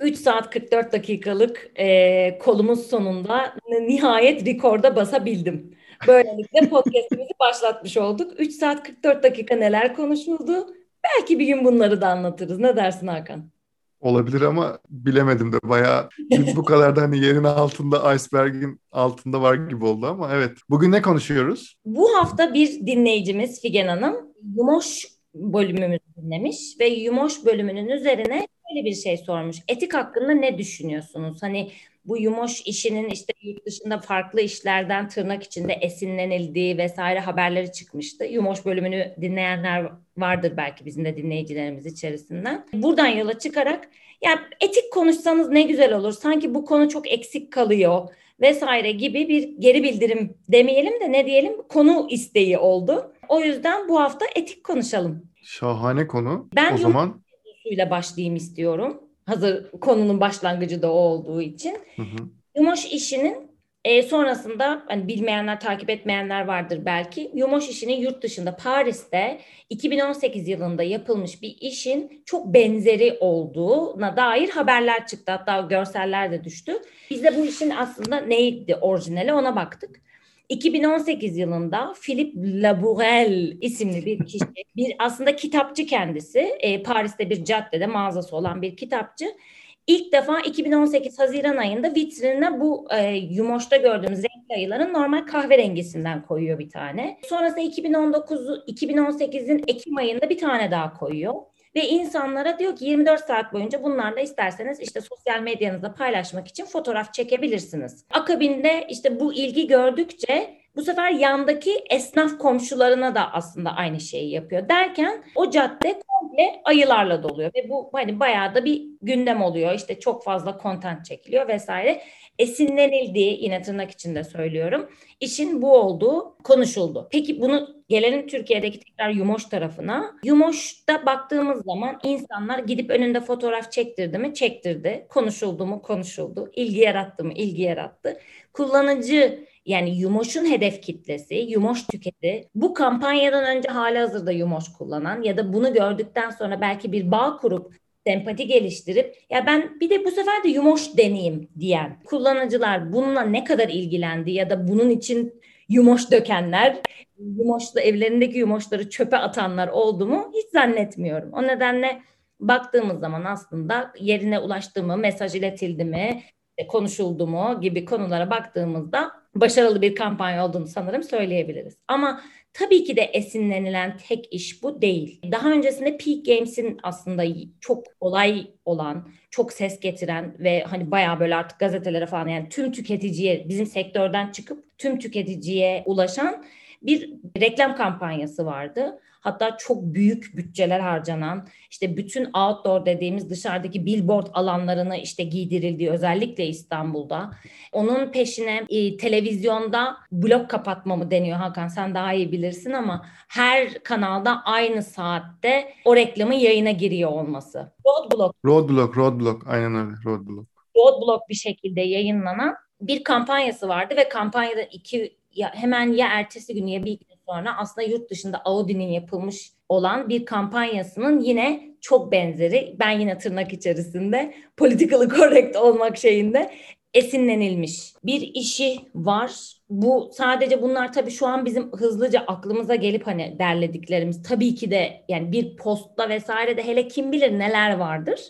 3 saat 44 dakikalık e, kolumuz sonunda nihayet rekorda basabildim. Böylelikle podcastimizi başlatmış olduk. 3 saat 44 dakika neler konuşuldu? Belki bir gün bunları da anlatırız. Ne dersin Hakan? Olabilir ama bilemedim de bayağı bu kadar da hani yerin altında iceberg'in altında var gibi oldu ama evet. Bugün ne konuşuyoruz? Bu hafta bir dinleyicimiz Figen Hanım Yumoş bölümümüzü dinlemiş ve Yumoş bölümünün üzerine şöyle bir şey sormuş. Etik hakkında ne düşünüyorsunuz? Hani bu yumoş işinin işte yurt dışında farklı işlerden tırnak içinde esinlenildiği vesaire haberleri çıkmıştı. Yumoş bölümünü dinleyenler vardır belki bizim de dinleyicilerimiz içerisinden. Buradan yola çıkarak ya etik konuşsanız ne güzel olur. Sanki bu konu çok eksik kalıyor vesaire gibi bir geri bildirim demeyelim de ne diyelim konu isteği oldu. O yüzden bu hafta etik konuşalım. Şahane konu. Ben o zaman suyla başlayayım istiyorum. Hazır konunun başlangıcı da o olduğu için. Hı hı. Yumoş işinin e, sonrasında hani bilmeyenler, takip etmeyenler vardır belki. Yumoş işinin yurt dışında Paris'te 2018 yılında yapılmış bir işin çok benzeri olduğuna dair haberler çıktı. Hatta görseller de düştü. Biz de bu işin aslında neydi orijinali ona baktık. 2018 yılında Philippe Labourel isimli bir kişi, bir aslında kitapçı kendisi, e, Paris'te bir caddede mağazası olan bir kitapçı. İlk defa 2018 Haziran ayında vitrinine bu e, yumoşta gördüğümüz renkli ayıların normal kahverengisinden koyuyor bir tane. Sonrasında 2019 2018'in Ekim ayında bir tane daha koyuyor. Ve insanlara diyor ki 24 saat boyunca bunlarla isterseniz işte sosyal medyanızda paylaşmak için fotoğraf çekebilirsiniz. Akabinde işte bu ilgi gördükçe bu sefer yandaki esnaf komşularına da aslında aynı şeyi yapıyor. Derken o cadde komple ayılarla doluyor ve bu hani bayağı da bir gündem oluyor. İşte çok fazla content çekiliyor vesaire. Esinlenildiği yine tırnak içinde söylüyorum. İşin bu olduğu konuşuldu. Peki bunu gelelim Türkiye'deki tekrar Yumoş tarafına. Yumoş'ta baktığımız zaman insanlar gidip önünde fotoğraf çektirdi mi? Çektirdi. Konuşuldu mu? Konuşuldu. İlgi yarattı mı? İlgi yarattı. Kullanıcı yani Yumoş'un hedef kitlesi, Yumoş tüketi. Bu kampanyadan önce hali hazırda Yumoş kullanan ya da bunu gördükten sonra belki bir bağ kurup sempati geliştirip ya ben bir de bu sefer de yumoş deneyim diyen kullanıcılar bununla ne kadar ilgilendi ya da bunun için yumoş dökenler, yumoşlu evlerindeki yumoşları çöpe atanlar oldu mu hiç zannetmiyorum. O nedenle baktığımız zaman aslında yerine ulaştı mı, mesaj iletildi mi, konuşuldu mu gibi konulara baktığımızda başarılı bir kampanya olduğunu sanırım söyleyebiliriz. Ama tabii ki de esinlenilen tek iş bu değil. Daha öncesinde Peak Games'in aslında çok olay olan, çok ses getiren ve hani bayağı böyle artık gazetelere falan yani tüm tüketiciye bizim sektörden çıkıp tüm tüketiciye ulaşan bir reklam kampanyası vardı. Hatta çok büyük bütçeler harcanan işte bütün outdoor dediğimiz dışarıdaki billboard alanlarını işte giydirildiği özellikle İstanbul'da. Onun peşine e, televizyonda blok kapatma mı deniyor Hakan sen daha iyi bilirsin ama her kanalda aynı saatte o reklamın yayına giriyor olması. Roadblock. Roadblock, roadblock. Aynen öyle. Roadblock. Roadblock bir şekilde yayınlanan bir kampanyası vardı ve kampanyada iki ya hemen ya ertesi gün ya bir gün sonra aslında yurt dışında Audi'nin yapılmış olan bir kampanyasının yine çok benzeri. Ben yine tırnak içerisinde political correct olmak şeyinde esinlenilmiş bir işi var. Bu sadece bunlar tabii şu an bizim hızlıca aklımıza gelip hani derlediklerimiz. Tabii ki de yani bir postla vesaire de hele kim bilir neler vardır.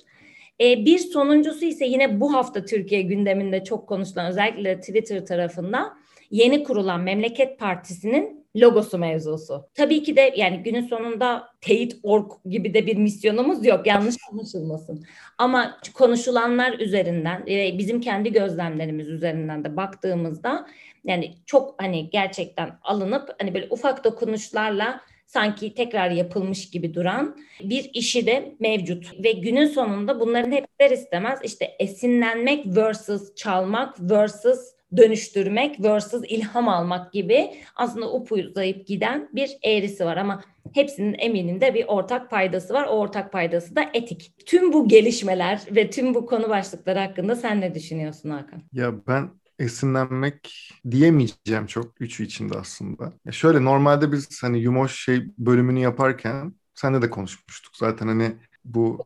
Ee, bir sonuncusu ise yine bu hafta Türkiye gündeminde çok konuşulan özellikle Twitter tarafında yeni kurulan Memleket Partisi'nin logosu mevzusu. Tabii ki de yani günün sonunda teyit org gibi de bir misyonumuz yok. Yanlış anlaşılmasın. Ama konuşulanlar üzerinden ve bizim kendi gözlemlerimiz üzerinden de baktığımızda yani çok hani gerçekten alınıp hani böyle ufak dokunuşlarla sanki tekrar yapılmış gibi duran bir işi de mevcut. Ve günün sonunda bunların hep istemez işte esinlenmek versus çalmak versus dönüştürmek versus ilham almak gibi aslında upuzayıp giden bir eğrisi var ama hepsinin eminim de bir ortak paydası var. O ortak paydası da etik. Tüm bu gelişmeler ve tüm bu konu başlıkları hakkında sen ne düşünüyorsun Hakan? Ya ben esinlenmek diyemeyeceğim çok üçü içinde aslında. Ya şöyle normalde biz hani Yumoş şey bölümünü yaparken senle de konuşmuştuk zaten hani bu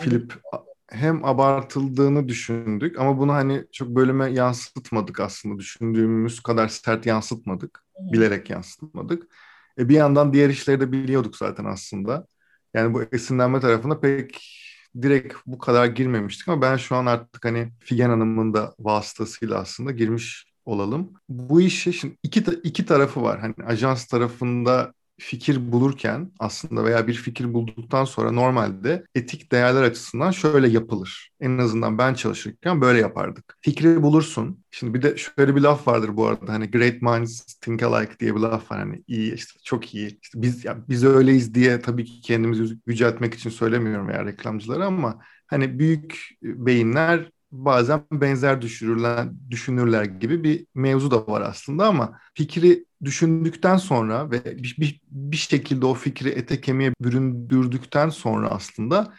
Philip hem abartıldığını düşündük ama bunu hani çok bölüme yansıtmadık aslında. Düşündüğümüz kadar sert yansıtmadık. Bilerek yansıtmadık. E bir yandan diğer işleri de biliyorduk zaten aslında. Yani bu esinlenme tarafında pek direkt bu kadar girmemiştik ama ben şu an artık hani Figen Hanım'ın da vasıtasıyla aslında girmiş olalım. Bu işe şimdi iki, iki tarafı var. Hani ajans tarafında fikir bulurken aslında veya bir fikir bulduktan sonra normalde etik değerler açısından şöyle yapılır. En azından ben çalışırken böyle yapardık. Fikri bulursun. Şimdi bir de şöyle bir laf vardır bu arada hani great minds think alike diye bir laf var hani iyi işte çok iyi. İşte biz ya biz öyleyiz diye tabii ki kendimizi yüceltmek için söylemiyorum veya reklamcıları ama hani büyük beyinler bazen benzer düşürürler, düşünürler gibi bir mevzu da var aslında ama fikri düşündükten sonra ve bir, bir, bir şekilde o fikri ete kemiğe büründürdükten sonra aslında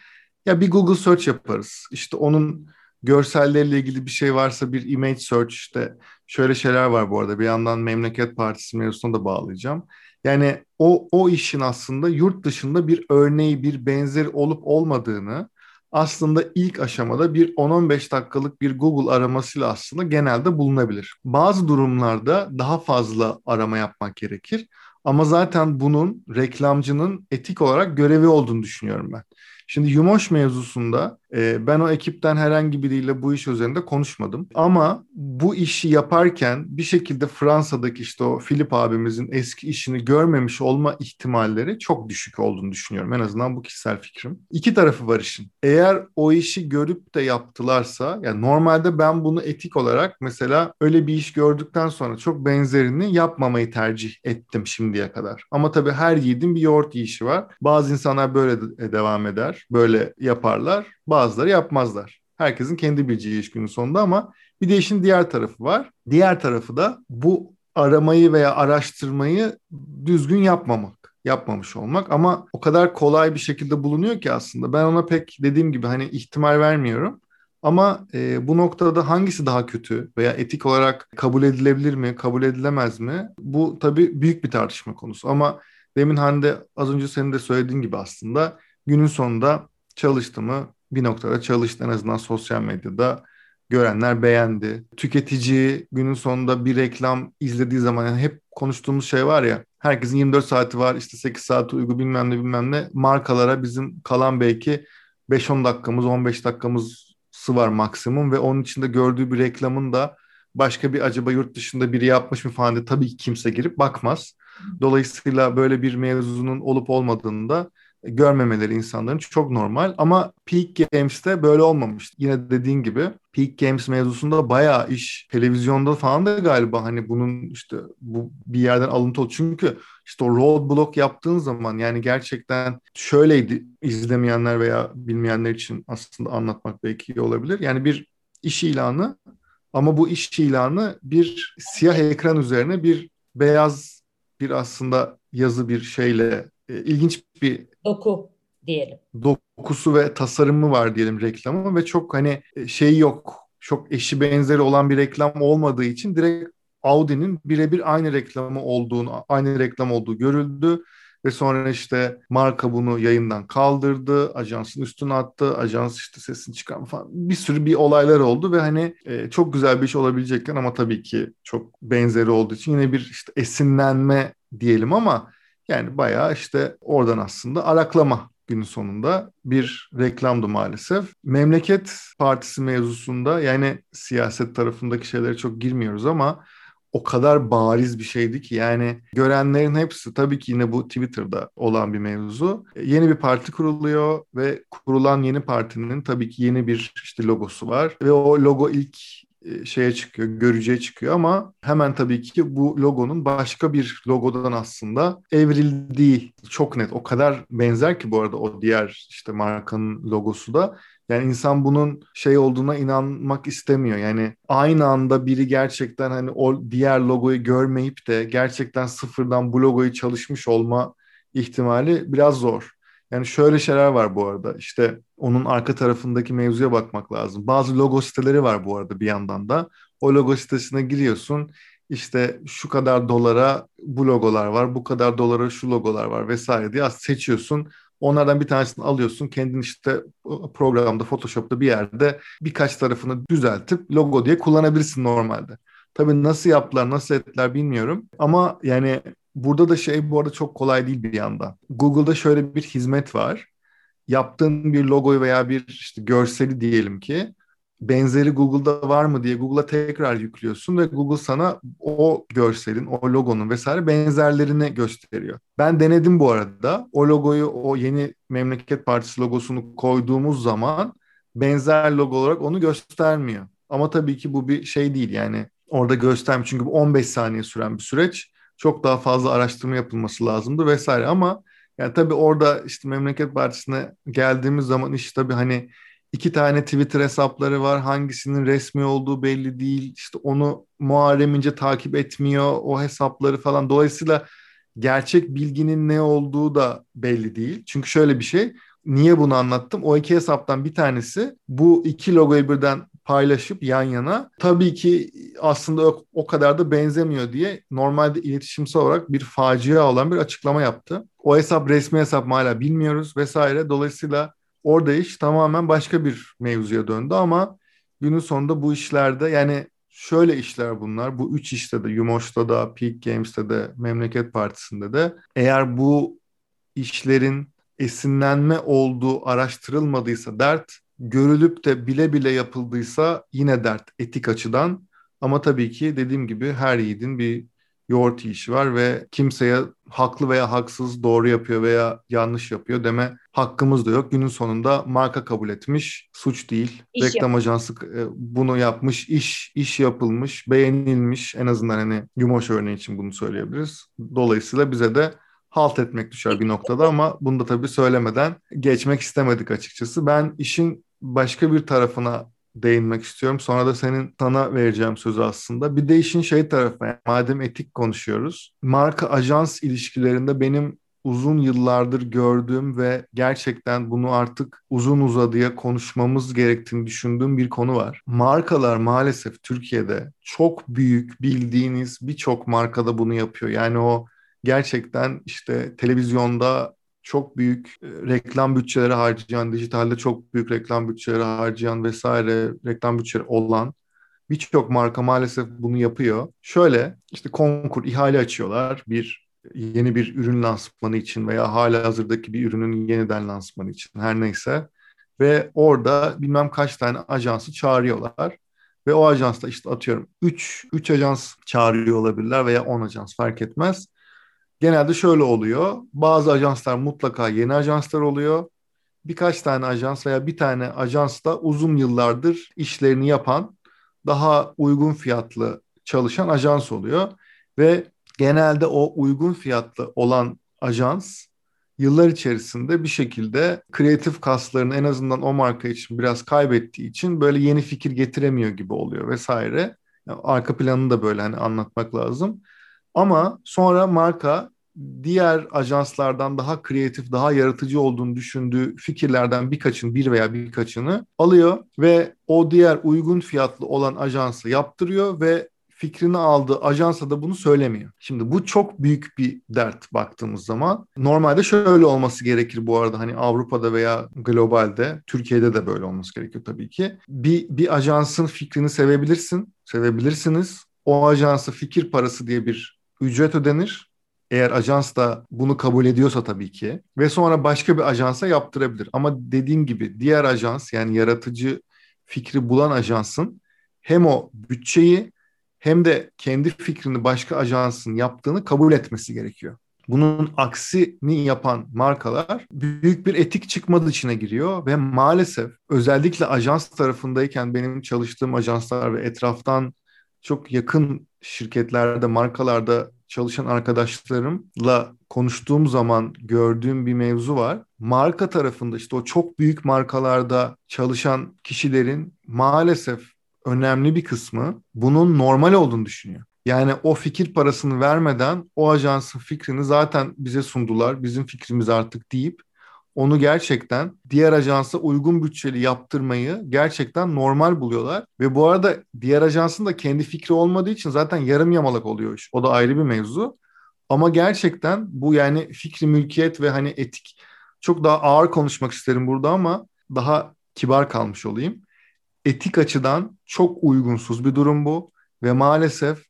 ya bir Google search yaparız. İşte onun görselleriyle ilgili bir şey varsa bir image search işte şöyle şeyler var bu arada bir yandan Memleket Partisi mevzusuna da bağlayacağım. Yani o, o işin aslında yurt dışında bir örneği, bir benzeri olup olmadığını aslında ilk aşamada bir 10-15 dakikalık bir Google aramasıyla aslında genelde bulunabilir. Bazı durumlarda daha fazla arama yapmak gerekir. Ama zaten bunun reklamcının etik olarak görevi olduğunu düşünüyorum ben. Şimdi Yumoş mevzusunda e, ben o ekipten herhangi biriyle bu iş üzerinde konuşmadım. Ama bu işi yaparken bir şekilde Fransa'daki işte o Filip abimizin eski işini görmemiş olma ihtimalleri çok düşük olduğunu düşünüyorum. En azından bu kişisel fikrim. İki tarafı var işin. Eğer o işi görüp de yaptılarsa yani normalde ben bunu etik olarak mesela öyle bir iş gördükten sonra çok benzerini yapmamayı tercih ettim şimdiye kadar. Ama tabii her yiğidin bir yoğurt yiyişi var. Bazı insanlar böyle de devam eder. Böyle yaparlar. Bazıları yapmazlar. Herkesin kendi bileceği iş günün sonunda ama bir de işin diğer tarafı var. Diğer tarafı da bu aramayı veya araştırmayı düzgün yapmamak, yapmamış olmak ama o kadar kolay bir şekilde bulunuyor ki aslında. Ben ona pek dediğim gibi hani ihtimal vermiyorum. Ama e, bu noktada hangisi daha kötü veya etik olarak kabul edilebilir mi, kabul edilemez mi? Bu tabii büyük bir tartışma konusu. Ama demin Hande az önce senin de söylediğin gibi aslında günün sonunda çalıştı mı bir noktada çalıştı en azından sosyal medyada görenler beğendi. Tüketici günün sonunda bir reklam izlediği zaman yani hep konuştuğumuz şey var ya herkesin 24 saati var işte 8 saati uygu bilmem ne bilmem ne markalara bizim kalan belki 5-10 dakikamız 15 dakikamız var maksimum ve onun içinde gördüğü bir reklamın da başka bir acaba yurt dışında biri yapmış mı falan diye tabii ki kimse girip bakmaz. Dolayısıyla böyle bir mevzunun olup olmadığını da görmemeleri insanların çok normal. Ama Peak Games'te böyle olmamış. Yine dediğin gibi Peak Games mevzusunda bayağı iş televizyonda falan da galiba hani bunun işte bu bir yerden alıntı oldu. Çünkü işte o roadblock yaptığın zaman yani gerçekten şöyleydi izlemeyenler veya bilmeyenler için aslında anlatmak belki iyi olabilir. Yani bir iş ilanı ama bu iş ilanı bir siyah ekran üzerine bir beyaz bir aslında yazı bir şeyle e, ilginç bir doku diyelim. Dokusu ve tasarımı var diyelim reklamı ve çok hani e, şey yok. Çok eşi benzeri olan bir reklam olmadığı için direkt Audi'nin birebir aynı reklamı olduğunu, aynı reklam olduğu görüldü. Ve sonra işte marka bunu yayından kaldırdı, ajansın üstüne attı, ajans işte sesini çıkarma falan. Bir sürü bir olaylar oldu ve hani e, çok güzel bir iş olabilecekken ama tabii ki çok benzeri olduğu için yine bir işte esinlenme diyelim ama yani bayağı işte oradan aslında araklama günün sonunda bir reklamdı maalesef. Memleket Partisi mevzusunda yani siyaset tarafındaki şeylere çok girmiyoruz ama o kadar bariz bir şeydi ki yani görenlerin hepsi tabii ki yine bu Twitter'da olan bir mevzu. Yeni bir parti kuruluyor ve kurulan yeni partinin tabii ki yeni bir işte logosu var ve o logo ilk şeye çıkıyor, görücüye çıkıyor ama hemen tabii ki bu logonun başka bir logodan aslında evrildiği çok net. O kadar benzer ki bu arada o diğer işte markanın logosu da. Yani insan bunun şey olduğuna inanmak istemiyor. Yani aynı anda biri gerçekten hani o diğer logoyu görmeyip de gerçekten sıfırdan bu logoyu çalışmış olma ihtimali biraz zor. Yani şöyle şeyler var bu arada. İşte onun arka tarafındaki mevzuya bakmak lazım. Bazı logo siteleri var bu arada bir yandan da. O logo sitesine giriyorsun. İşte şu kadar dolara bu logolar var, bu kadar dolara şu logolar var vesaire diye seçiyorsun. Onlardan bir tanesini alıyorsun. Kendin işte programda, Photoshop'ta bir yerde birkaç tarafını düzeltip logo diye kullanabilirsin normalde. Tabii nasıl yaptılar, nasıl ettiler bilmiyorum. Ama yani burada da şey bu arada çok kolay değil bir yandan. Google'da şöyle bir hizmet var. Yaptığın bir logoyu veya bir işte görseli diyelim ki benzeri Google'da var mı diye Google'a tekrar yüklüyorsun ve Google sana o görselin, o logonun vesaire benzerlerini gösteriyor. Ben denedim bu arada. O logoyu, o yeni Memleket Partisi logosunu koyduğumuz zaman benzer logo olarak onu göstermiyor. Ama tabii ki bu bir şey değil yani orada göstermiyor. Çünkü bu 15 saniye süren bir süreç. Çok daha fazla araştırma yapılması lazımdı vesaire ama yani tabii orada işte Memleket Partisi'ne geldiğimiz zaman iş tabii hani iki tane Twitter hesapları var. Hangisinin resmi olduğu belli değil. İşte onu Muharrem İnce takip etmiyor o hesapları falan. Dolayısıyla gerçek bilginin ne olduğu da belli değil. Çünkü şöyle bir şey. Niye bunu anlattım? O iki hesaptan bir tanesi bu iki logoyu birden paylaşıp yan yana tabii ki aslında o, o kadar da benzemiyor diye normalde iletişimsel olarak bir facia olan bir açıklama yaptı. O hesap resmi hesap mı hala bilmiyoruz vesaire. Dolayısıyla Orada iş tamamen başka bir mevzuya döndü ama günün sonunda bu işlerde yani şöyle işler bunlar. Bu üç işte de Yumoş'ta da, Peak Games'te de, Memleket Partisi'nde de eğer bu işlerin esinlenme olduğu araştırılmadıysa dert, görülüp de bile bile yapıldıysa yine dert etik açıdan. Ama tabii ki dediğim gibi her yiğidin bir yoğurt işi var ve kimseye haklı veya haksız doğru yapıyor veya yanlış yapıyor deme hakkımız da yok. Günün sonunda marka kabul etmiş, suç değil. İş Reklam yap. ajansı e, bunu yapmış, iş iş yapılmış, beğenilmiş. En azından hani Yumoş örneği için bunu söyleyebiliriz. Dolayısıyla bize de halt etmek düşer bir noktada ama bunu da tabii söylemeden geçmek istemedik açıkçası. Ben işin başka bir tarafına değinmek istiyorum. Sonra da senin sana vereceğim sözü aslında. Bir de işin şey tarafı, yani madem etik konuşuyoruz. Marka ajans ilişkilerinde benim uzun yıllardır gördüğüm ve gerçekten bunu artık uzun uzadıya konuşmamız gerektiğini düşündüğüm bir konu var. Markalar maalesef Türkiye'de çok büyük bildiğiniz birçok markada bunu yapıyor. Yani o gerçekten işte televizyonda çok büyük e, reklam bütçeleri harcayan, dijitalde çok büyük reklam bütçeleri harcayan vesaire reklam bütçeleri olan birçok marka maalesef bunu yapıyor. Şöyle işte konkur, ihale açıyorlar bir yeni bir ürün lansmanı için veya hala hazırdaki bir ürünün yeniden lansmanı için her neyse. Ve orada bilmem kaç tane ajansı çağırıyorlar. Ve o ajansta işte atıyorum 3 3 ajans çağırıyor olabilirler veya 10 ajans fark etmez genelde şöyle oluyor. Bazı ajanslar mutlaka yeni ajanslar oluyor. Birkaç tane ajans veya bir tane ajans da uzun yıllardır işlerini yapan, daha uygun fiyatlı çalışan ajans oluyor. Ve genelde o uygun fiyatlı olan ajans yıllar içerisinde bir şekilde kreatif kaslarını en azından o marka için biraz kaybettiği için böyle yeni fikir getiremiyor gibi oluyor vesaire. Yani arka planını da böyle hani anlatmak lazım. Ama sonra marka diğer ajanslardan daha kreatif, daha yaratıcı olduğunu düşündüğü fikirlerden birkaçını, bir veya birkaçını alıyor ve o diğer uygun fiyatlı olan ajansı yaptırıyor ve fikrini aldığı ajansa da bunu söylemiyor. Şimdi bu çok büyük bir dert baktığımız zaman. Normalde şöyle olması gerekir bu arada hani Avrupa'da veya globalde, Türkiye'de de böyle olması gerekiyor tabii ki. Bir, bir ajansın fikrini sevebilirsin, sevebilirsiniz. O ajansı fikir parası diye bir ücret ödenir. Eğer ajans da bunu kabul ediyorsa tabii ki ve sonra başka bir ajansa yaptırabilir. Ama dediğim gibi diğer ajans yani yaratıcı fikri bulan ajansın hem o bütçeyi hem de kendi fikrini başka ajansın yaptığını kabul etmesi gerekiyor. Bunun aksini yapan markalar büyük bir etik çıkmadı içine giriyor ve maalesef özellikle ajans tarafındayken benim çalıştığım ajanslar ve etraftan çok yakın şirketlerde, markalarda çalışan arkadaşlarımla konuştuğum zaman gördüğüm bir mevzu var. Marka tarafında işte o çok büyük markalarda çalışan kişilerin maalesef önemli bir kısmı bunun normal olduğunu düşünüyor. Yani o fikir parasını vermeden o ajansın fikrini zaten bize sundular. Bizim fikrimiz artık deyip onu gerçekten diğer ajansa uygun bütçeli yaptırmayı gerçekten normal buluyorlar. Ve bu arada diğer ajansın da kendi fikri olmadığı için zaten yarım yamalak oluyor iş. O da ayrı bir mevzu. Ama gerçekten bu yani fikri mülkiyet ve hani etik çok daha ağır konuşmak isterim burada ama daha kibar kalmış olayım. Etik açıdan çok uygunsuz bir durum bu ve maalesef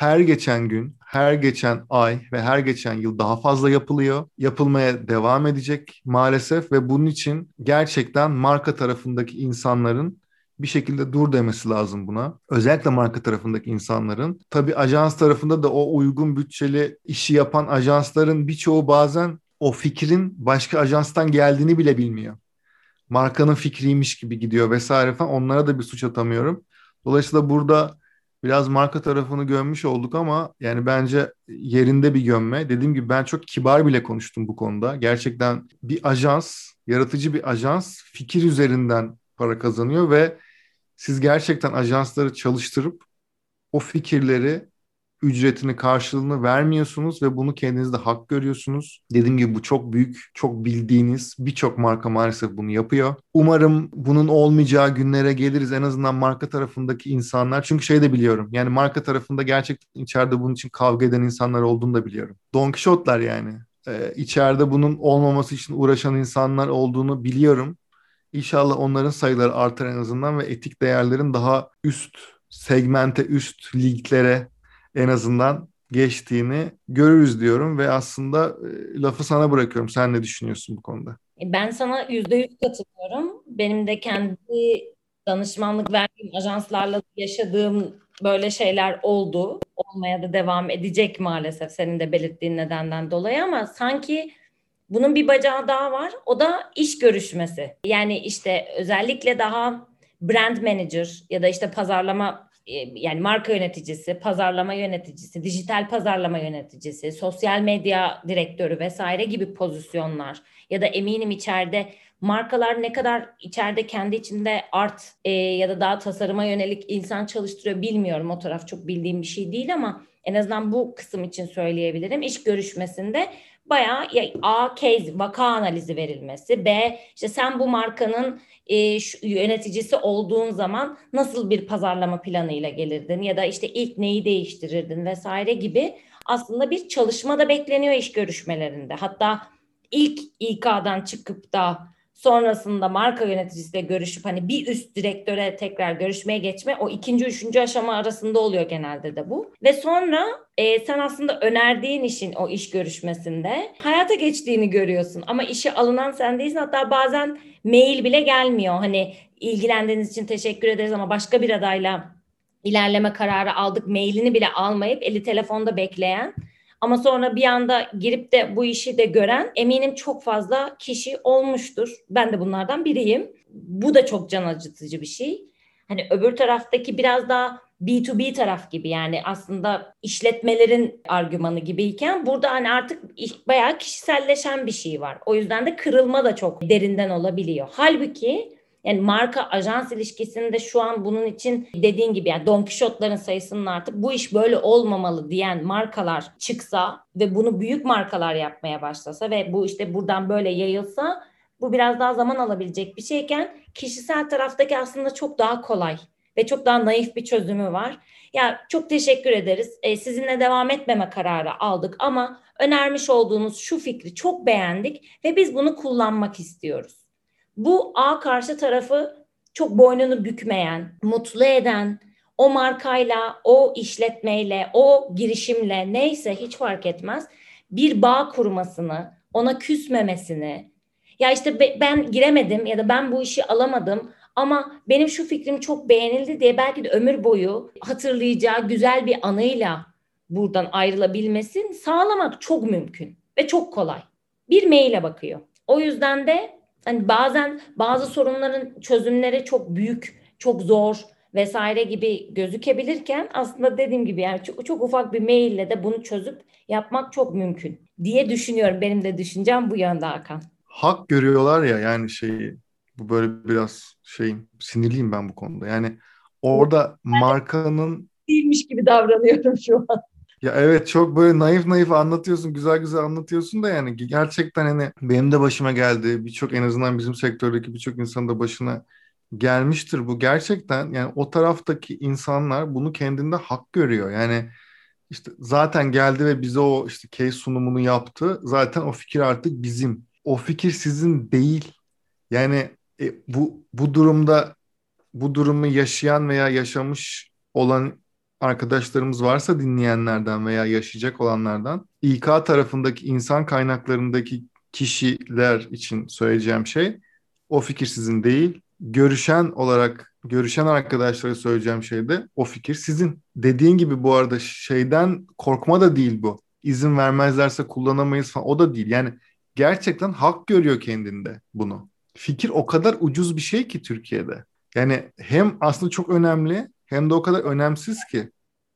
her geçen gün, her geçen ay ve her geçen yıl daha fazla yapılıyor. Yapılmaya devam edecek maalesef ve bunun için gerçekten marka tarafındaki insanların bir şekilde dur demesi lazım buna. Özellikle marka tarafındaki insanların. Tabii ajans tarafında da o uygun bütçeli işi yapan ajansların birçoğu bazen o fikrin başka ajanstan geldiğini bile bilmiyor. Markanın fikriymiş gibi gidiyor vesaire falan. Onlara da bir suç atamıyorum. Dolayısıyla burada biraz marka tarafını gömmüş olduk ama yani bence yerinde bir gömme. Dediğim gibi ben çok kibar bile konuştum bu konuda. Gerçekten bir ajans, yaratıcı bir ajans fikir üzerinden para kazanıyor ve siz gerçekten ajansları çalıştırıp o fikirleri ücretini karşılığını vermiyorsunuz ve bunu kendinizde hak görüyorsunuz. Dediğim gibi bu çok büyük, çok bildiğiniz birçok marka maalesef bunu yapıyor. Umarım bunun olmayacağı günlere geliriz en azından marka tarafındaki insanlar. Çünkü şey de biliyorum yani marka tarafında gerçekten içeride bunun için kavga eden insanlar olduğunu da biliyorum. Don Quixote'lar yani. Ee, içeride bunun olmaması için uğraşan insanlar olduğunu biliyorum. İnşallah onların sayıları artar en azından ve etik değerlerin daha üst segmente, üst liglere en azından geçtiğini görürüz diyorum ve aslında e, lafı sana bırakıyorum. Sen ne düşünüyorsun bu konuda? E, ben sana yüzde yüz katılıyorum. Benim de kendi danışmanlık verdiğim ajanslarla yaşadığım böyle şeyler oldu. Olmaya da devam edecek maalesef senin de belirttiğin nedenden dolayı ama sanki bunun bir bacağı daha var. O da iş görüşmesi. Yani işte özellikle daha brand manager ya da işte pazarlama yani marka yöneticisi, pazarlama yöneticisi, dijital pazarlama yöneticisi, sosyal medya direktörü vesaire gibi pozisyonlar ya da eminim içeride markalar ne kadar içeride kendi içinde art e, ya da daha tasarıma yönelik insan çalıştırıyor bilmiyorum. O taraf çok bildiğim bir şey değil ama en azından bu kısım için söyleyebilirim. İş görüşmesinde bayağı ya, A case vaka analizi verilmesi, B işte sen bu markanın e, şu, yöneticisi olduğun zaman nasıl bir pazarlama planıyla gelirdin ya da işte ilk neyi değiştirirdin vesaire gibi aslında bir çalışma da bekleniyor iş görüşmelerinde. Hatta ilk İK'dan çıkıp da sonrasında marka yöneticisiyle görüşüp hani bir üst direktöre tekrar görüşmeye geçme o ikinci üçüncü aşama arasında oluyor genelde de bu. Ve sonra e, sen aslında önerdiğin işin o iş görüşmesinde hayata geçtiğini görüyorsun. Ama işe alınan sen değilsin. Hatta bazen mail bile gelmiyor. Hani ilgilendiğiniz için teşekkür ederiz ama başka bir adayla ilerleme kararı aldık mailini bile almayıp eli telefonda bekleyen ama sonra bir anda girip de bu işi de gören eminim çok fazla kişi olmuştur. Ben de bunlardan biriyim. Bu da çok can acıtıcı bir şey. Hani öbür taraftaki biraz daha B2B taraf gibi yani aslında işletmelerin argümanı gibiyken burada hani artık bayağı kişiselleşen bir şey var. O yüzden de kırılma da çok derinden olabiliyor. Halbuki yani marka ajans ilişkisinde şu an bunun için dediğin gibi yani Don Quixote'ların sayısının artık bu iş böyle olmamalı diyen markalar çıksa ve bunu büyük markalar yapmaya başlasa ve bu işte buradan böyle yayılsa bu biraz daha zaman alabilecek bir şeyken kişisel taraftaki aslında çok daha kolay ve çok daha naif bir çözümü var. Ya çok teşekkür ederiz. E, sizinle devam etmeme kararı aldık ama önermiş olduğunuz şu fikri çok beğendik ve biz bunu kullanmak istiyoruz. Bu A karşı tarafı çok boynunu bükmeyen, mutlu eden, o markayla, o işletmeyle, o girişimle neyse hiç fark etmez bir bağ kurmasını, ona küsmemesini, ya işte ben giremedim ya da ben bu işi alamadım ama benim şu fikrim çok beğenildi diye belki de ömür boyu hatırlayacağı güzel bir anıyla buradan ayrılabilmesini sağlamak çok mümkün ve çok kolay. Bir maile bakıyor. O yüzden de hani bazen bazı sorunların çözümleri çok büyük, çok zor vesaire gibi gözükebilirken aslında dediğim gibi yani çok, çok ufak bir maille de bunu çözüp yapmak çok mümkün diye düşünüyorum. Benim de düşüncem bu yönde Hakan. Hak görüyorlar ya yani şeyi bu böyle biraz şeyim sinirliyim ben bu konuda. Yani orada markanın değilmiş gibi davranıyorum şu an. Ya evet çok böyle naif naif anlatıyorsun, güzel güzel anlatıyorsun da yani gerçekten hani benim de başıma geldi. Birçok en azından bizim sektördeki birçok insanın da başına gelmiştir bu. Gerçekten yani o taraftaki insanlar bunu kendinde hak görüyor. Yani işte zaten geldi ve bize o işte case sunumunu yaptı. Zaten o fikir artık bizim o fikir sizin değil. Yani e, bu bu durumda bu durumu yaşayan veya yaşamış olan arkadaşlarımız varsa dinleyenlerden veya yaşayacak olanlardan İK tarafındaki insan kaynaklarındaki kişiler için söyleyeceğim şey o fikir sizin değil. Görüşen olarak görüşen arkadaşlara söyleyeceğim şey de o fikir sizin. Dediğin gibi bu arada şeyden korkma da değil bu. İzin vermezlerse kullanamayız falan o da değil. Yani gerçekten hak görüyor kendinde bunu. Fikir o kadar ucuz bir şey ki Türkiye'de. Yani hem aslında çok önemli hem de o kadar önemsiz ki.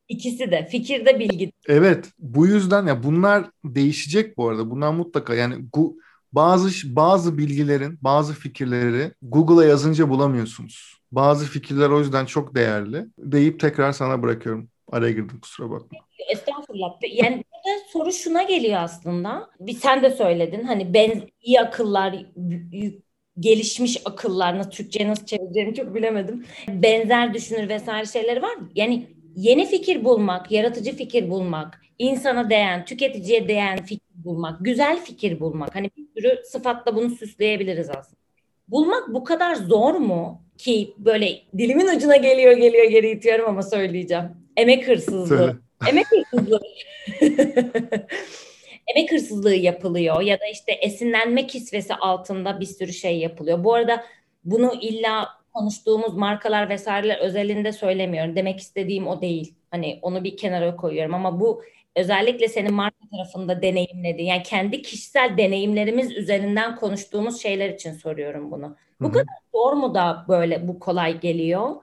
İkisi de fikirde bilgi. Evet bu yüzden ya bunlar değişecek bu arada. Bunlar mutlaka yani gu, bazı bazı bilgilerin bazı fikirleri Google'a yazınca bulamıyorsunuz. Bazı fikirler o yüzden çok değerli. Deyip tekrar sana bırakıyorum. Araya girdim kusura bakma. Estağfurullah. Yani burada soru şuna geliyor aslında. Bir sen de söyledin. Hani ben iyi akıllar, gelişmiş akıllar, Türkçe nasıl çevireceğimi çok bilemedim. Benzer düşünür vesaire şeyleri var. Yani yeni fikir bulmak, yaratıcı fikir bulmak, insana değen, tüketiciye değen fikir bulmak, güzel fikir bulmak. Hani bir sürü sıfatla bunu süsleyebiliriz aslında. Bulmak bu kadar zor mu ki böyle dilimin ucuna geliyor geliyor geri itiyorum ama söyleyeceğim. Emek hırsızlığı. Söyle. Emek hırsızlığı. Emek hırsızlığı yapılıyor ya da işte esinlenme kisvesi altında bir sürü şey yapılıyor. Bu arada bunu illa konuştuğumuz markalar vesaireler özelinde söylemiyorum. Demek istediğim o değil. Hani onu bir kenara koyuyorum ama bu özellikle senin marka tarafında deneyimlediğin yani kendi kişisel deneyimlerimiz üzerinden konuştuğumuz şeyler için soruyorum bunu. Bu Hı-hı. kadar zor mu da böyle bu kolay geliyor?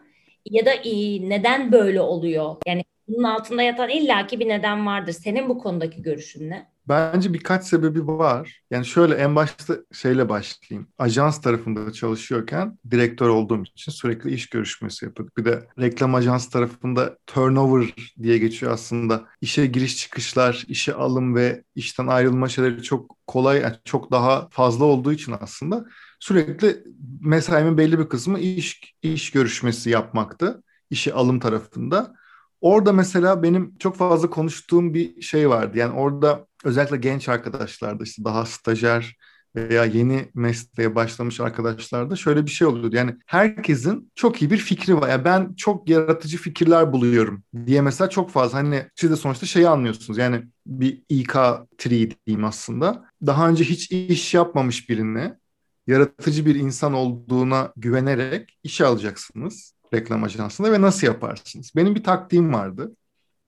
Ya da iyi, neden böyle oluyor? Yani bunun altında yatan illaki bir neden vardır. Senin bu konudaki görüşün ne? Bence birkaç sebebi var. Yani şöyle en başta şeyle başlayayım. Ajans tarafında çalışıyorken direktör olduğum için sürekli iş görüşmesi yapıyorduk. Bir de reklam ajans tarafında turnover diye geçiyor aslında. İşe giriş çıkışlar, işe alım ve işten ayrılma şeyleri çok kolay, yani çok daha fazla olduğu için aslında sürekli mesaimin belli bir kısmı iş iş görüşmesi yapmaktı. İşe alım tarafında. Orada mesela benim çok fazla konuştuğum bir şey vardı. Yani orada özellikle genç arkadaşlarda işte daha stajyer veya yeni mesleğe başlamış arkadaşlarda şöyle bir şey oluyordu. Yani herkesin çok iyi bir fikri var. Yani ben çok yaratıcı fikirler buluyorum diye mesela çok fazla hani siz de sonuçta şeyi anlıyorsunuz. Yani bir İK tri diyeyim aslında. Daha önce hiç iş yapmamış birine yaratıcı bir insan olduğuna güvenerek işe alacaksınız reklam ajansında ve nasıl yaparsınız? Benim bir taktiğim vardı.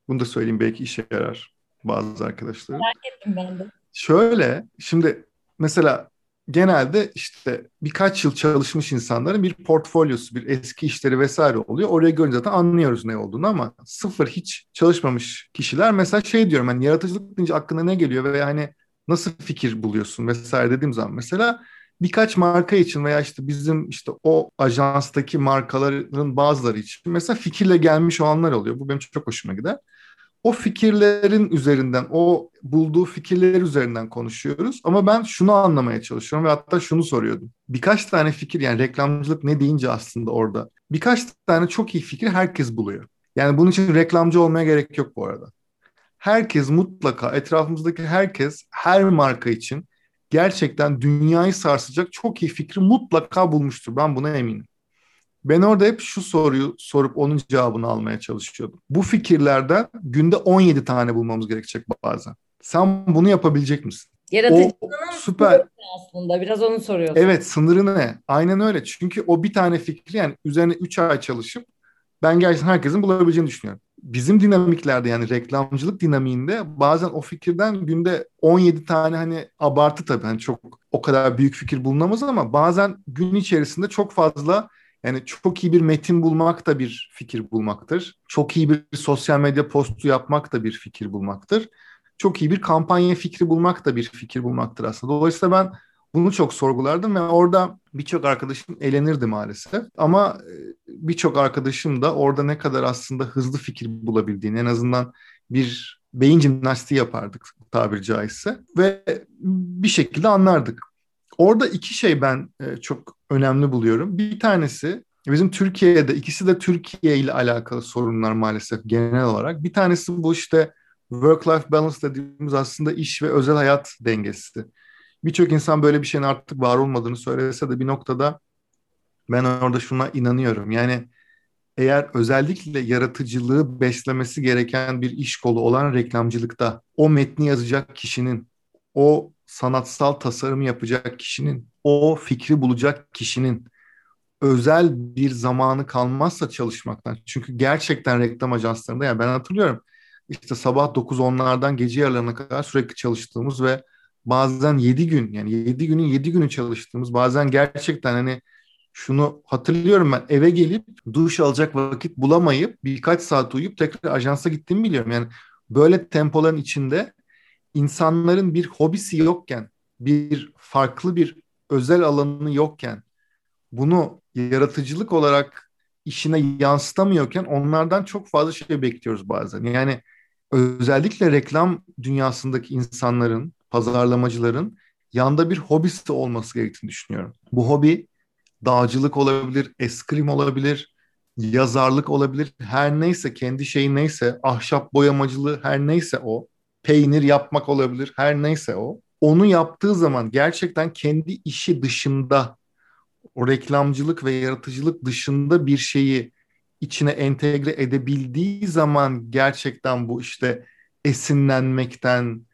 Bunu da söyleyeyim belki işe yarar bazı arkadaşlar. Merak ettim ben de. Şöyle şimdi mesela genelde işte birkaç yıl çalışmış insanların bir portfolyosu, bir eski işleri vesaire oluyor. Oraya görünce zaten anlıyoruz ne olduğunu ama sıfır hiç çalışmamış kişiler mesela şey diyorum hani yaratıcılık deyince aklına ne geliyor veya hani nasıl fikir buluyorsun vesaire dediğim zaman mesela birkaç marka için veya işte bizim işte o ajanstaki markaların bazıları için mesela fikirle gelmiş olanlar oluyor. Bu benim çok hoşuma gider. O fikirlerin üzerinden, o bulduğu fikirler üzerinden konuşuyoruz. Ama ben şunu anlamaya çalışıyorum ve hatta şunu soruyordum. Birkaç tane fikir yani reklamcılık ne deyince aslında orada. Birkaç tane çok iyi fikir herkes buluyor. Yani bunun için reklamcı olmaya gerek yok bu arada. Herkes mutlaka etrafımızdaki herkes her marka için gerçekten dünyayı sarsacak çok iyi fikri mutlaka bulmuştur. Ben buna eminim. Ben orada hep şu soruyu sorup onun cevabını almaya çalışıyordum. Bu fikirlerden günde 17 tane bulmamız gerekecek bazen. Sen bunu yapabilecek misin? Yaratıcılığın süper aslında biraz onu soruyorsun. Evet sınırı ne? Aynen öyle. Çünkü o bir tane fikri yani üzerine 3 ay çalışıp ben gerçekten herkesin bulabileceğini düşünüyorum bizim dinamiklerde yani reklamcılık dinamiğinde bazen o fikirden günde 17 tane hani abartı tabii hani çok o kadar büyük fikir bulunamaz ama bazen gün içerisinde çok fazla yani çok iyi bir metin bulmak da bir fikir bulmaktır. Çok iyi bir sosyal medya postu yapmak da bir fikir bulmaktır. Çok iyi bir kampanya fikri bulmak da bir fikir bulmaktır aslında. Dolayısıyla ben bunu çok sorgulardım ve orada birçok arkadaşım elenirdi maalesef. Ama e, birçok arkadaşım da orada ne kadar aslında hızlı fikir bulabildiğini en azından bir beyin jimnastiği yapardık tabiri caizse ve bir şekilde anlardık. Orada iki şey ben e, çok önemli buluyorum. Bir tanesi bizim Türkiye'de ikisi de Türkiye ile alakalı sorunlar maalesef genel olarak. Bir tanesi bu işte work-life balance dediğimiz aslında iş ve özel hayat dengesi. Birçok insan böyle bir şeyin artık var olmadığını söylese de bir noktada ben orada şuna inanıyorum. Yani eğer özellikle yaratıcılığı beslemesi gereken bir iş kolu olan reklamcılıkta o metni yazacak kişinin, o sanatsal tasarımı yapacak kişinin, o fikri bulacak kişinin özel bir zamanı kalmazsa çalışmaktan. Çünkü gerçekten reklam ajanslarında yani ben hatırlıyorum işte sabah 9-10'lardan gece yarılarına kadar sürekli çalıştığımız ve bazen 7 gün yani 7 günün 7 günü çalıştığımız bazen gerçekten hani şunu hatırlıyorum ben eve gelip duş alacak vakit bulamayıp birkaç saat uyuyup tekrar ajansa gittiğimi biliyorum. Yani böyle tempoların içinde insanların bir hobisi yokken, bir farklı bir özel alanı yokken bunu yaratıcılık olarak işine yansıtamıyorken onlardan çok fazla şey bekliyoruz bazen. Yani özellikle reklam dünyasındaki insanların, pazarlamacıların yanda bir hobisi olması gerektiğini düşünüyorum. Bu hobi dağcılık olabilir, eskrim olabilir, yazarlık olabilir. Her neyse kendi şeyi neyse, ahşap boyamacılığı her neyse o, peynir yapmak olabilir, her neyse o. Onu yaptığı zaman gerçekten kendi işi dışında o reklamcılık ve yaratıcılık dışında bir şeyi içine entegre edebildiği zaman gerçekten bu işte esinlenmekten,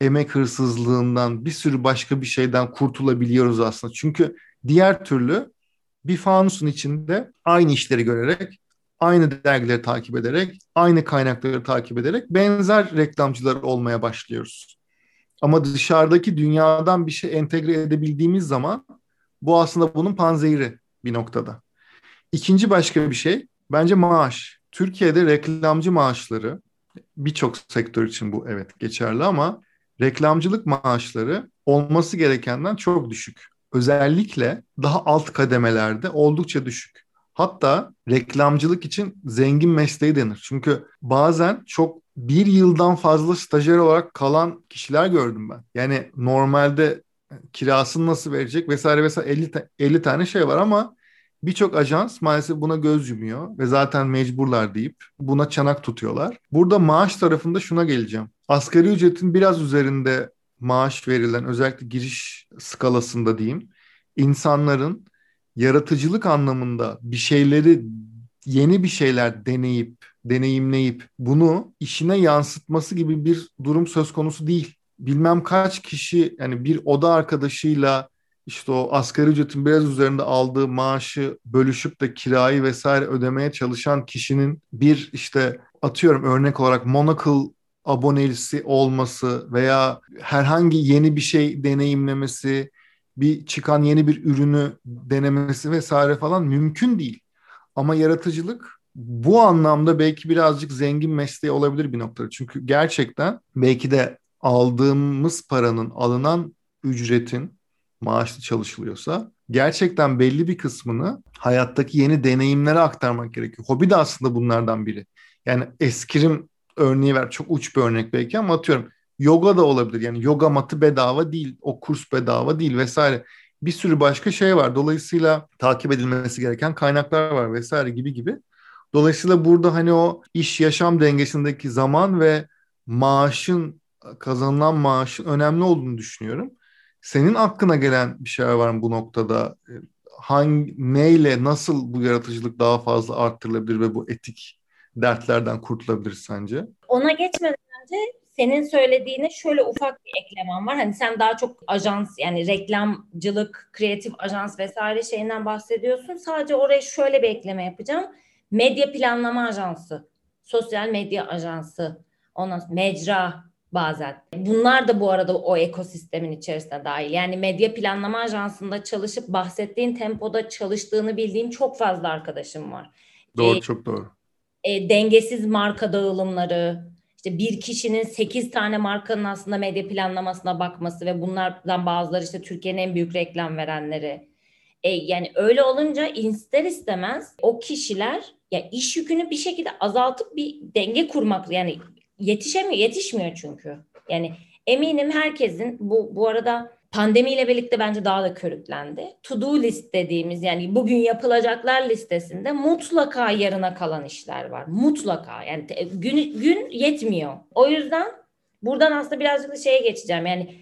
emek hırsızlığından, bir sürü başka bir şeyden kurtulabiliyoruz aslında. Çünkü diğer türlü bir fanusun içinde aynı işleri görerek, aynı dergileri takip ederek, aynı kaynakları takip ederek benzer reklamcılar olmaya başlıyoruz. Ama dışarıdaki dünyadan bir şey entegre edebildiğimiz zaman bu aslında bunun panzehiri bir noktada. İkinci başka bir şey bence maaş. Türkiye'de reklamcı maaşları birçok sektör için bu evet geçerli ama reklamcılık maaşları olması gerekenden çok düşük. Özellikle daha alt kademelerde oldukça düşük. Hatta reklamcılık için zengin mesleği denir. Çünkü bazen çok bir yıldan fazla stajyer olarak kalan kişiler gördüm ben. Yani normalde kirasını nasıl verecek vesaire vesaire 50, 50 tane şey var ama birçok ajans maalesef buna göz yumuyor ve zaten mecburlar deyip buna çanak tutuyorlar. Burada maaş tarafında şuna geleceğim. Asgari ücretin biraz üzerinde maaş verilen özellikle giriş skalasında diyeyim insanların yaratıcılık anlamında bir şeyleri yeni bir şeyler deneyip deneyimleyip bunu işine yansıtması gibi bir durum söz konusu değil. Bilmem kaç kişi yani bir oda arkadaşıyla işte o asgari ücretin biraz üzerinde aldığı maaşı bölüşüp de kirayı vesaire ödemeye çalışan kişinin bir işte atıyorum örnek olarak Monocle abonelisi olması veya herhangi yeni bir şey deneyimlemesi, bir çıkan yeni bir ürünü denemesi vesaire falan mümkün değil. Ama yaratıcılık bu anlamda belki birazcık zengin mesleği olabilir bir noktada. Çünkü gerçekten belki de aldığımız paranın alınan ücretin maaşlı çalışılıyorsa gerçekten belli bir kısmını hayattaki yeni deneyimlere aktarmak gerekiyor. Hobi de aslında bunlardan biri. Yani eskrim örneği ver çok uç bir örnek belki ama atıyorum yoga da olabilir. Yani yoga matı bedava değil, o kurs bedava değil vesaire. Bir sürü başka şey var. Dolayısıyla takip edilmesi gereken kaynaklar var vesaire gibi gibi. Dolayısıyla burada hani o iş yaşam dengesindeki zaman ve maaşın kazanılan maaşın önemli olduğunu düşünüyorum. Senin aklına gelen bir şey var mı bu noktada? Hangi neyle nasıl bu yaratıcılık daha fazla arttırılabilir ve bu etik dertlerden kurtulabilir sence? Ona geçmeden önce senin söylediğine şöyle ufak bir eklemem var. Hani sen daha çok ajans yani reklamcılık, kreatif ajans vesaire şeyinden bahsediyorsun. Sadece oraya şöyle bir ekleme yapacağım. Medya planlama ajansı, sosyal medya ajansı, ondan mecra, bazen. Bunlar da bu arada o ekosistemin içerisine dahil. Yani medya planlama ajansında çalışıp bahsettiğin tempoda çalıştığını bildiğim çok fazla arkadaşım var. Doğru, ee, çok doğru. E, dengesiz marka dağılımları, işte bir kişinin 8 tane markanın aslında medya planlamasına bakması ve bunlardan bazıları işte Türkiye'nin en büyük reklam verenleri. E, yani öyle olunca ister istemez o kişiler ya iş yükünü bir şekilde azaltıp bir denge kurmak yani yetişemiyor, yetişmiyor çünkü. Yani eminim herkesin bu bu arada pandemiyle birlikte bence daha da körüklendi. To do list dediğimiz yani bugün yapılacaklar listesinde mutlaka yarına kalan işler var. Mutlaka yani gün gün yetmiyor. O yüzden buradan aslında birazcık da şeye geçeceğim. Yani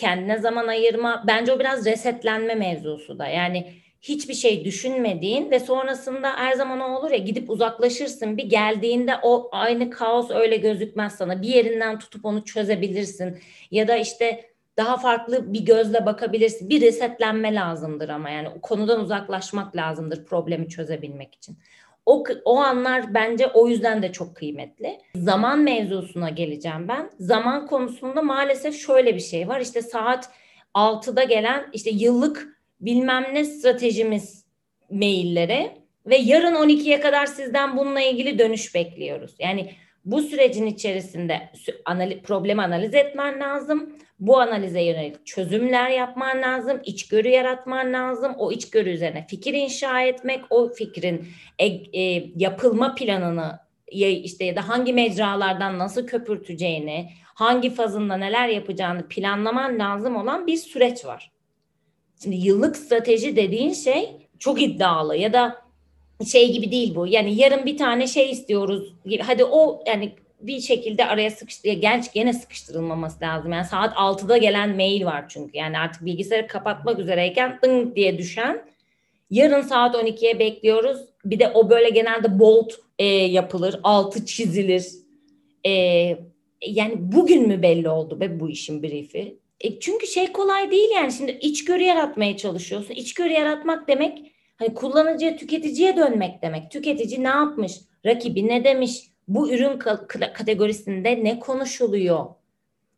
kendine zaman ayırma. Bence o biraz resetlenme mevzusu da. Yani hiçbir şey düşünmediğin ve sonrasında her zaman o olur ya gidip uzaklaşırsın. Bir geldiğinde o aynı kaos öyle gözükmez sana. Bir yerinden tutup onu çözebilirsin. Ya da işte daha farklı bir gözle bakabilirsin. Bir resetlenme lazımdır ama yani konudan uzaklaşmak lazımdır problemi çözebilmek için. O, o anlar bence o yüzden de çok kıymetli. Zaman mevzusuna geleceğim ben. Zaman konusunda maalesef şöyle bir şey var. İşte saat 6'da gelen işte yıllık bilmem ne stratejimiz maillere ve yarın 12'ye kadar sizden bununla ilgili dönüş bekliyoruz. Yani bu sürecin içerisinde analiz, problemi analiz etmen lazım. Bu analize yönelik çözümler yapman lazım. içgörü yaratman lazım. O içgörü üzerine fikir inşa etmek, o fikrin e, e, yapılma planını ya işte ya da hangi mecralardan nasıl köpürteceğini, hangi fazında neler yapacağını planlaman lazım olan bir süreç var. Şimdi yıllık strateji dediğin şey çok iddialı ya da şey gibi değil bu. Yani yarın bir tane şey istiyoruz gibi. Hadi o yani bir şekilde araya sıkıştı. Genç gene sıkıştırılmaması lazım. Yani saat 6'da gelen mail var çünkü. Yani artık bilgisayarı kapatmak üzereyken ding diye düşen. Yarın saat 12'ye bekliyoruz. Bir de o böyle genelde bolt e, yapılır. Altı çizilir. E, yani bugün mü belli oldu be bu işin briefi? E, çünkü şey kolay değil yani. Şimdi içgörü yaratmaya çalışıyorsun. İçgörü yaratmak demek hani kullanıcıya, tüketiciye dönmek demek. Tüketici ne yapmış? Rakibi ne demiş? bu ürün kategorisinde ne konuşuluyor?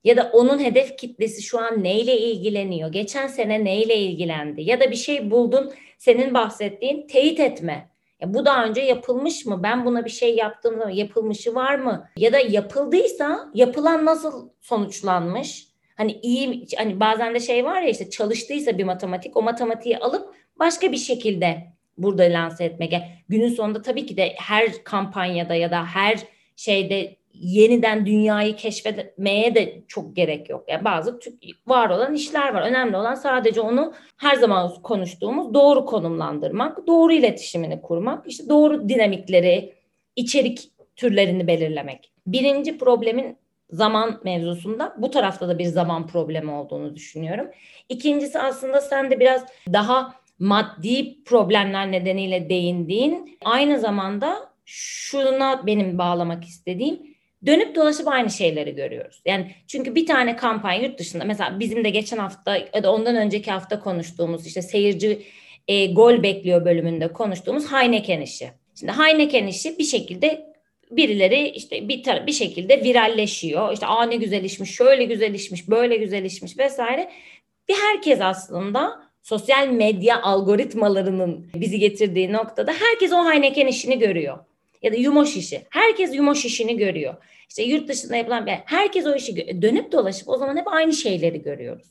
Ya da onun hedef kitlesi şu an neyle ilgileniyor? Geçen sene neyle ilgilendi? Ya da bir şey buldun senin bahsettiğin teyit etme. Ya bu daha önce yapılmış mı? Ben buna bir şey yaptığım zaman yapılmışı var mı? Ya da yapıldıysa yapılan nasıl sonuçlanmış? Hani iyi hani bazen de şey var ya işte çalıştıysa bir matematik o matematiği alıp başka bir şekilde burada lanse etmek. Günün sonunda tabii ki de her kampanyada ya da her şeyde yeniden dünyayı keşfetmeye de çok gerek yok. Yani bazı var olan işler var. Önemli olan sadece onu her zaman konuştuğumuz doğru konumlandırmak, doğru iletişimini kurmak, işte doğru dinamikleri, içerik türlerini belirlemek. Birinci problemin zaman mevzusunda bu tarafta da bir zaman problemi olduğunu düşünüyorum. İkincisi aslında sen de biraz daha maddi problemler nedeniyle değindiğin aynı zamanda şuna benim bağlamak istediğim dönüp dolaşıp aynı şeyleri görüyoruz. Yani çünkü bir tane kampanya yurt dışında mesela bizim de geçen hafta ya da ondan önceki hafta konuştuğumuz işte seyirci e, gol bekliyor bölümünde konuştuğumuz Heineken işi. Şimdi Heineken işi bir şekilde birileri işte bir tar- bir şekilde viralleşiyor. İşte aa ne güzel işmiş, şöyle güzel işmiş, böyle güzel işmiş vesaire. Bir herkes aslında sosyal medya algoritmalarının bizi getirdiği noktada herkes o Heineken işini görüyor. Ya da Yumoş işi. Herkes Yumoş işini görüyor. İşte yurt dışında yapılan bir herkes o işi dönüp dolaşıp o zaman hep aynı şeyleri görüyoruz.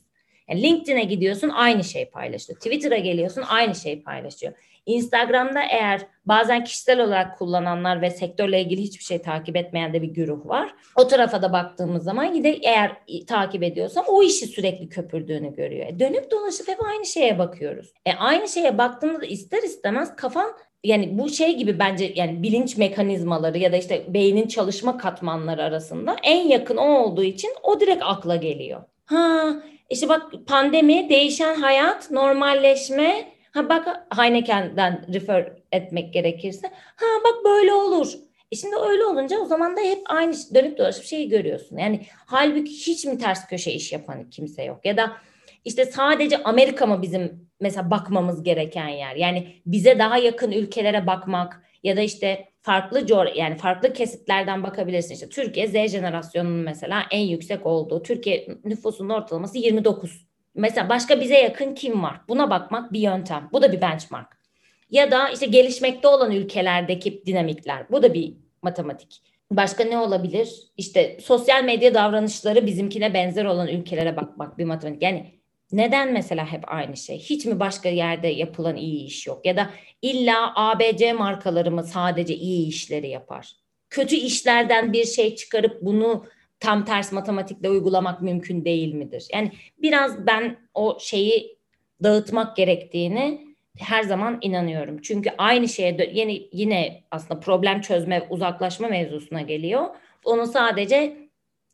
Yani LinkedIn'e gidiyorsun aynı şey paylaşıyor. Twitter'a geliyorsun aynı şey paylaşıyor. Instagram'da eğer bazen kişisel olarak kullananlar ve sektörle ilgili hiçbir şey takip etmeyen de bir güruh var. O tarafa da baktığımız zaman yine eğer takip ediyorsa o işi sürekli köpürdüğünü görüyor. E dönüp dolaşıp hep aynı şeye bakıyoruz. E aynı şeye baktığımızda ister istemez kafan yani bu şey gibi bence yani bilinç mekanizmaları ya da işte beynin çalışma katmanları arasında en yakın o olduğu için o direkt akla geliyor. Ha işte bak pandemi, değişen hayat, normalleşme, Ha bak Heineken'den refer etmek gerekirse. Ha bak böyle olur. E şimdi öyle olunca o zaman da hep aynı dönüp dolaşıp şeyi görüyorsun. Yani halbuki hiç mi ters köşe iş yapan kimse yok. Ya da işte sadece Amerika mı bizim mesela bakmamız gereken yer? Yani bize daha yakın ülkelere bakmak ya da işte farklı yani farklı kesitlerden bakabilirsin. İşte Türkiye Z jenerasyonunun mesela en yüksek olduğu. Türkiye nüfusunun ortalaması 29. Mesela başka bize yakın kim var? Buna bakmak bir yöntem. Bu da bir benchmark. Ya da işte gelişmekte olan ülkelerdeki dinamikler. Bu da bir matematik. Başka ne olabilir? İşte sosyal medya davranışları bizimkine benzer olan ülkelere bakmak bir matematik. Yani neden mesela hep aynı şey? Hiç mi başka yerde yapılan iyi iş yok? Ya da illa ABC markaları mı sadece iyi işleri yapar? Kötü işlerden bir şey çıkarıp bunu tam ters matematikle uygulamak mümkün değil midir? Yani biraz ben o şeyi dağıtmak gerektiğini her zaman inanıyorum. Çünkü aynı şeye yeni yine aslında problem çözme, uzaklaşma mevzusuna geliyor. Onu sadece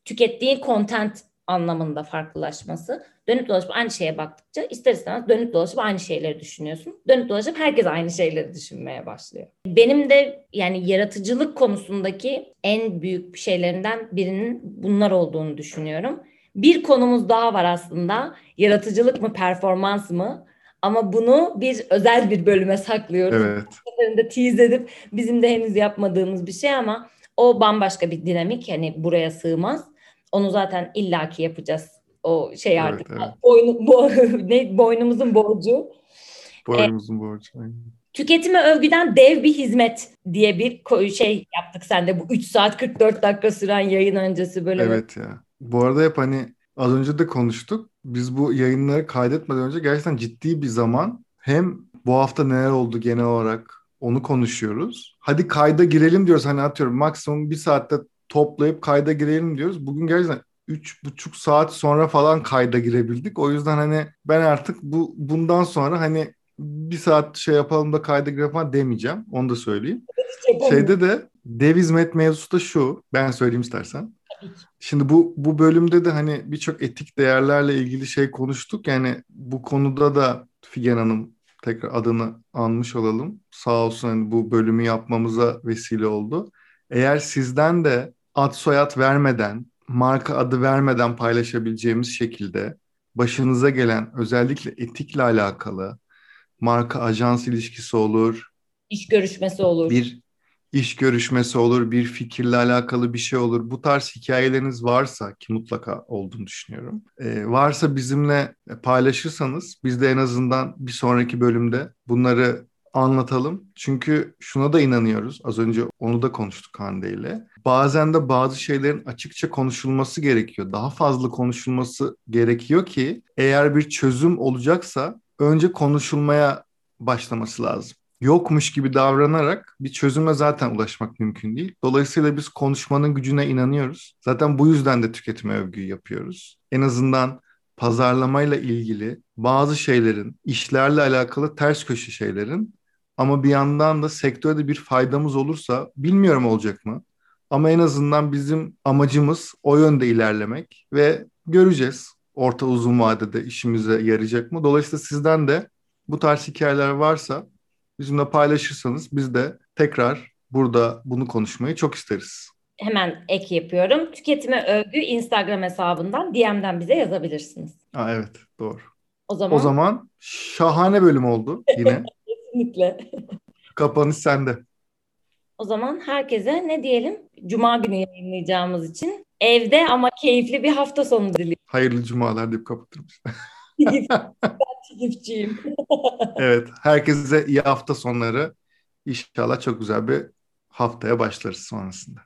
tükettiğin content anlamında farklılaşması. Dönüp dolaşıp aynı şeye baktıkça ister istemez dönüp dolaşıp aynı şeyleri düşünüyorsun. Dönüp dolaşıp herkes aynı şeyleri düşünmeye başlıyor. Benim de yani yaratıcılık konusundaki en büyük şeylerinden birinin bunlar olduğunu düşünüyorum. Bir konumuz daha var aslında. Yaratıcılık mı, performans mı? Ama bunu bir özel bir bölüme saklıyoruz. Evet. Seferinde tease edip bizim de henüz yapmadığımız bir şey ama o bambaşka bir dinamik. Hani buraya sığmaz. Onu zaten illaki yapacağız. O şey artık evet. Boynu, bo, ne, boynumuzun borcu. Boynumuzun e, borcu. Tüketime övgüden dev bir hizmet diye bir şey yaptık sende bu 3 saat 44 dakika süren yayın öncesi bölümü. Evet ya. Bu arada hep hani az önce de konuştuk. Biz bu yayınları kaydetmeden önce gerçekten ciddi bir zaman hem bu hafta neler oldu genel olarak onu konuşuyoruz. Hadi kayda girelim diyoruz. Hani atıyorum maksimum bir saatte toplayıp kayda girelim diyoruz. Bugün gerçekten üç buçuk saat sonra falan kayda girebildik. O yüzden hani ben artık bu bundan sonra hani bir saat şey yapalım da kayda girelim falan demeyeceğim. Onu da söyleyeyim. Şeyde de dev hizmet mevzusu da şu. Ben söyleyeyim istersen. Şimdi bu bu bölümde de hani birçok etik değerlerle ilgili şey konuştuk. Yani bu konuda da Figen Hanım tekrar adını anmış olalım. Sağ olsun hani bu bölümü yapmamıza vesile oldu. Eğer sizden de ad soyad vermeden, marka adı vermeden paylaşabileceğimiz şekilde başınıza gelen özellikle etikle alakalı marka ajans ilişkisi olur. İş görüşmesi olur. Bir iş görüşmesi olur, bir fikirle alakalı bir şey olur. Bu tarz hikayeleriniz varsa ki mutlaka olduğunu düşünüyorum. Ee, varsa bizimle paylaşırsanız biz de en azından bir sonraki bölümde bunları anlatalım. Çünkü şuna da inanıyoruz. Az önce onu da konuştuk Hande ile. Bazen de bazı şeylerin açıkça konuşulması gerekiyor. Daha fazla konuşulması gerekiyor ki eğer bir çözüm olacaksa önce konuşulmaya başlaması lazım. Yokmuş gibi davranarak bir çözüme zaten ulaşmak mümkün değil. Dolayısıyla biz konuşmanın gücüne inanıyoruz. Zaten bu yüzden de tüketime övgüyü yapıyoruz. En azından pazarlamayla ilgili bazı şeylerin, işlerle alakalı ters köşe şeylerin ama bir yandan da sektörde bir faydamız olursa bilmiyorum olacak mı? Ama en azından bizim amacımız o yönde ilerlemek ve göreceğiz orta uzun vadede işimize yarayacak mı? Dolayısıyla sizden de bu tarz hikayeler varsa bizimle paylaşırsanız biz de tekrar burada bunu konuşmayı çok isteriz. Hemen ek yapıyorum. Tüketime övgü Instagram hesabından DM'den bize yazabilirsiniz. Aa, evet doğru. O zaman, o zaman şahane bölüm oldu yine. Kesinlikle. Kapanış sende. O zaman herkese ne diyelim? Cuma günü yayınlayacağımız için evde ama keyifli bir hafta sonu diliyorum. Hayırlı cumalar deyip kapatırım. ben evet. Herkese iyi hafta sonları. İnşallah çok güzel bir haftaya başlarız sonrasında.